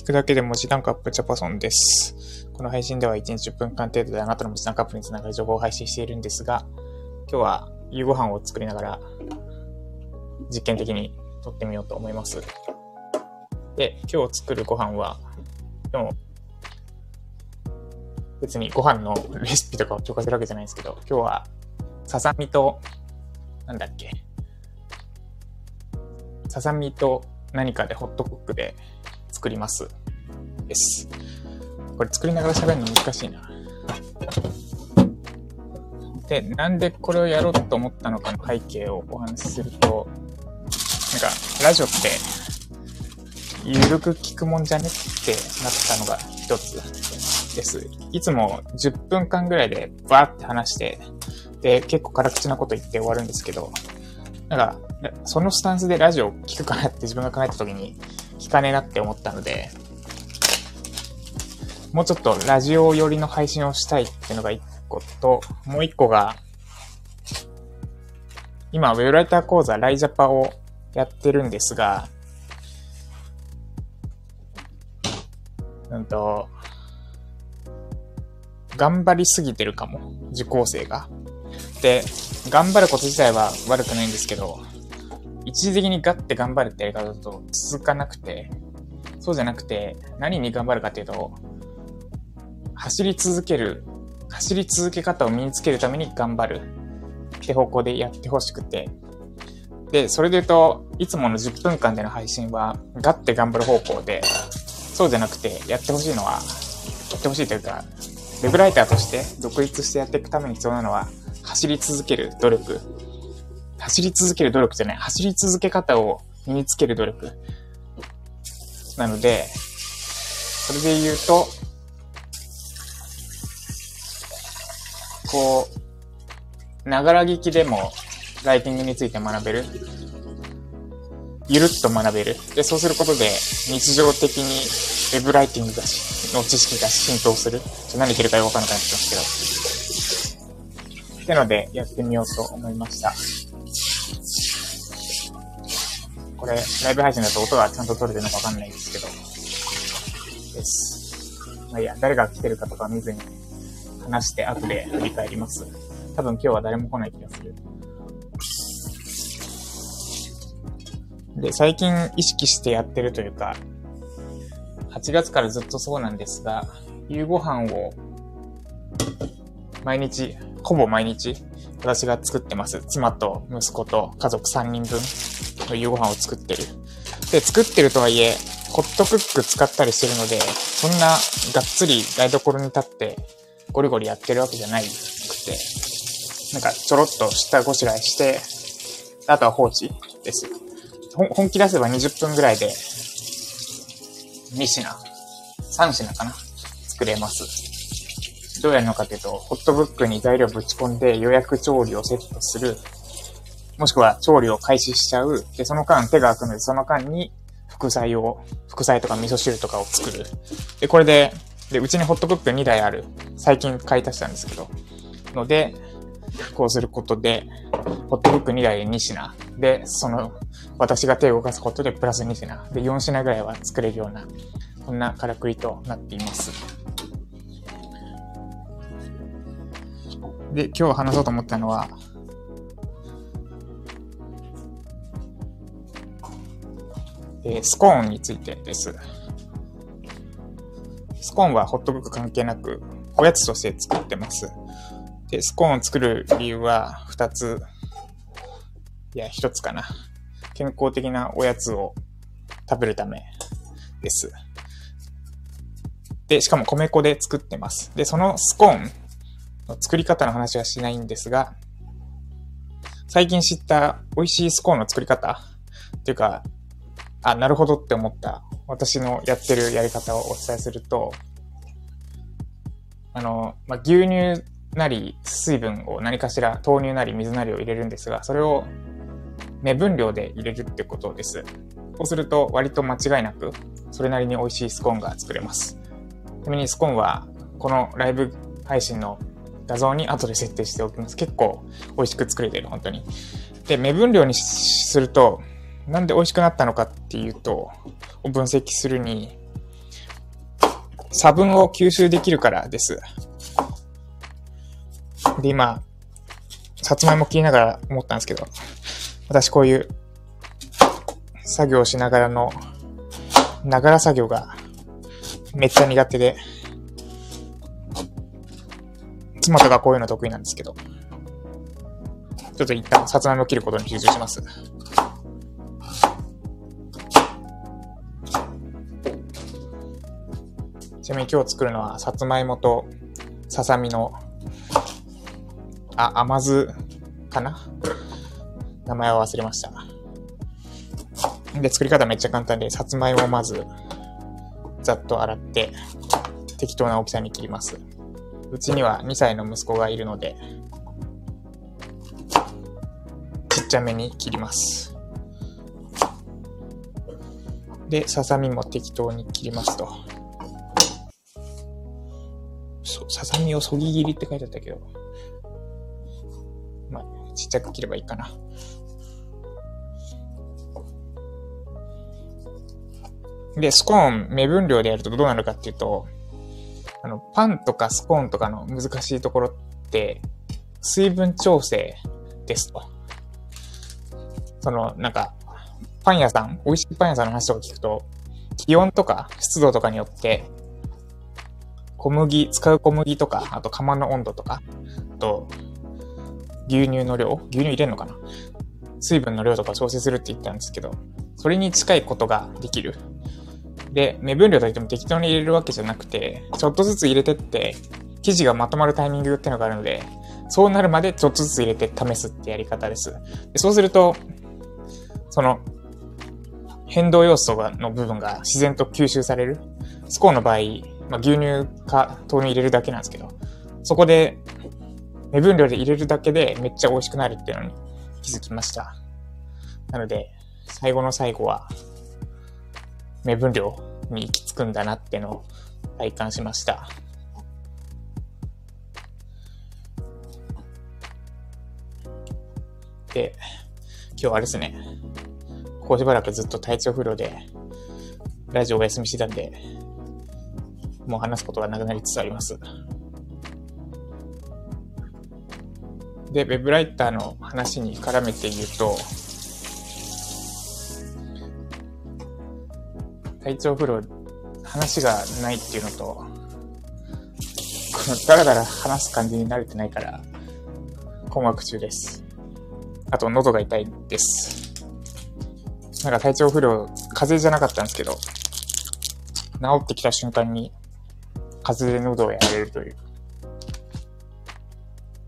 聞くだけで文字単価アップチャパソンです。この配信では1日10分間程度であなたの文字単価アップにつながる情報を配信しているんですが、今日は夕ご飯を作りながら実験的に撮ってみようと思います。で、今日作るご飯は、でも、別にご飯のレシピとかを紹介するわけじゃないんですけど、今日はささみと、なんだっけ、ささみと何かでホットクックで作ります。です。これ作りながら喋るの難しいな。で、なんでこれをやろうと思ったのかの背景をお話しすると、なんか、ラジオって、ゆるく聞くもんじゃねってなったのが一つです。いつも10分間ぐらいでバーって話して、で、結構辛口なこと言って終わるんですけど、なんか、そのスタンスでラジオを聞くかなって自分が考えた時に、聞かねえなって思ったので、もうちょっとラジオ寄りの配信をしたいっていうのが一個と、もう一個が、今、ウェブライター講座ライジャパをやってるんですが、うんと、頑張りすぎてるかも、受講生が。で、頑張ること自体は悪くないんですけど、一時的にガッて頑張るってやり方だと続かなくて、そうじゃなくて、何に頑張るかっていうと、走り続ける、走り続け方を身につけるために頑張るって方向でやってほしくて。で、それで言うと、いつもの10分間での配信は、ガッて頑張る方向で、そうじゃなくて、やってほしいのは、やってほしいというか、ウェブライターとして独立してやっていくために必要なのは、走り続ける努力。走り続ける努力じゃない。走り続け方を身につける努力。なので、それで言うと、こう、ながら聞きでもライティングについて学べる。ゆるっと学べる。で、そうすることで日常的にウェブライティングがの知識が浸透する。何言ってるかよくわかんなくなってますけど。ってので、やってみようと思いました。これ、ライブ配信だと音がちゃんと取れてるのかわかんないですけど。です。まあいいや、誰が来てるかとか見ずに話して後で振り返ります。多分今日は誰も来ない気がする。で、最近意識してやってるというか、8月からずっとそうなんですが、夕ご飯を毎日、ほぼ毎日、私が作ってます。妻と息子と家族3人分の夕ご飯を作ってる。で、作ってるとはいえ、ホットクック使ったりしてるので、そんながっつり台所に立ってゴリゴリやってるわけじゃないくて、なんかちょろっと下ごしらえして、あとは放置です。本気出せば20分ぐらいで、2品、3品かな作れます。どうやるのかというと、ホットブックに材料ぶち込んで予約調理をセットする。もしくは調理を開始しちゃう。で、その間手が空くので、その間に副菜を、副菜とか味噌汁とかを作る。で、これで、で、うちにホットクック2台ある。最近買い足したんですけど。ので、こうすることで、ホットブック2台で2品。で、その、私が手を動かすことでプラス2品。で、4品ぐらいは作れるような、こんなからくりとなっています。で、今日話そうと思ったのは、えー、スコーンについてです。スコーンはホットブック関係なく、おやつとして作ってます。で、スコーンを作る理由は2つ、いや、1つかな。健康的なおやつを食べるためです。で、しかも米粉で作ってます。で、そのスコーン作り方の話はしないんですが、最近知った美味しいスコーンの作り方っていうか、あ、なるほどって思った私のやってるやり方をお伝えすると、あの、まあ、牛乳なり水分を何かしら豆乳なり水なりを入れるんですが、それを目分量で入れるってことです。そうすると割と間違いなくそれなりに美味しいスコーンが作れます。ちなみにスコーンはこのライブ配信の画像に後で設定しておきます。結構美味しく作れてる、本当に。で、目分量にすると、なんで美味しくなったのかっていうと、を分析するに、差分を吸収できるからです。で、今、さつまいも切りながら思ったんですけど、私こういう作業しながらの、ながら作業がめっちゃ苦手で、妻とかこういうの得意なんですけど、ちょっと一旦さつまいも切ることに集中します。ちなみに今日作るのは、さつまいもとささみの、あ、甘酢かな？名前を忘れました。で、作り方めっちゃ簡単で、さつまいもをまず、ざっと洗って、適当な大きさに切ります。うちには2歳の息子がいるので、ちっちゃめに切ります。で、ささみも適当に切りますと。ささみをそぎ切りって書いてあったけど、まあ、ちっちゃく切ればいいかな。で、スコーン、目分量でやるとどうなるかっていうと、あの、パンとかスコーンとかの難しいところって、水分調整ですと。その、なんか、パン屋さん、美味しいパン屋さんの話とか聞くと、気温とか湿度とかによって、小麦、使う小麦とか、あと釜の温度とか、と、牛乳の量牛乳入れんのかな？水分の量とか調整するって言ったんですけど、それに近いことができる。で、目分量といっても適当に入れるわけじゃなくて、ちょっとずつ入れてって、生地がまとまるタイミングっていうのがあるので、そうなるまでちょっとずつ入れて試すってやり方です。でそうすると、その、変動要素がの部分が自然と吸収される。スコーンの場合、まあ、牛乳か豆乳入れるだけなんですけど、そこで目分量で入れるだけでめっちゃ美味しくなるっていうのに気づきました。なので、最後の最後は目分量に行き着くんだなってのを体感しました。で、今日はあれですね、ここしばらくずっと体調不良で、ラジオお休みしてたんで、もう話すことがなくなりつつあります。で、ウェブライターの話に絡めて言うと、体調不良、話がないっていうのと、このダラダラ話す感じに慣れてないから、困惑中です。あと、喉が痛いです。なんか体調不良、風邪じゃなかったんですけど、治ってきた瞬間に、風邪で喉をやれるという。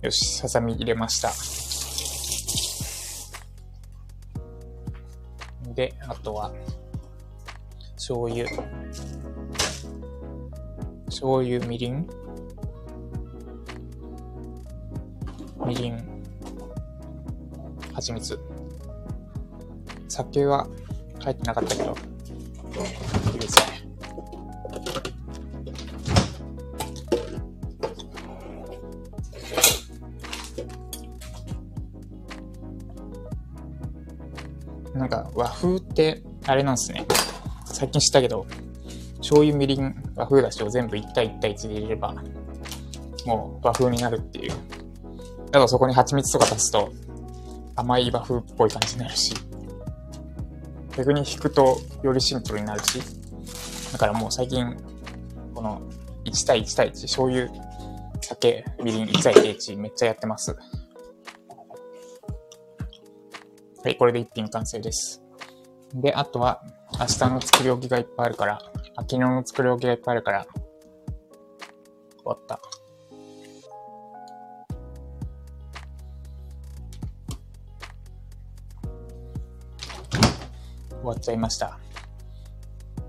よし、ささみ入れました。で、あとは、醤油。醤油、みりん？みりん。蜂蜜。酒は書いてなかったけど、いいですね。なんか和風ってあれなんですね。最近知ったけど、醤油、みりん、和風だしを全部1対1対1で入れれば、もう和風になるっていう。あとそこに蜂蜜とか足すと、甘い和風っぽい感じになるし、逆に引くとよりシンプルになるし、だからもう最近、この1対1対1、醤油、酒、みりん1対1めっちゃやってます。はい、これで一品完成です。で、あとは、明日の作り置きがいっぱいあるから、あ昨日の作り置きがいっぱいあるから、終わった。終わっちゃいました。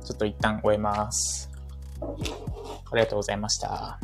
ちょっと一旦終えます。ありがとうございました。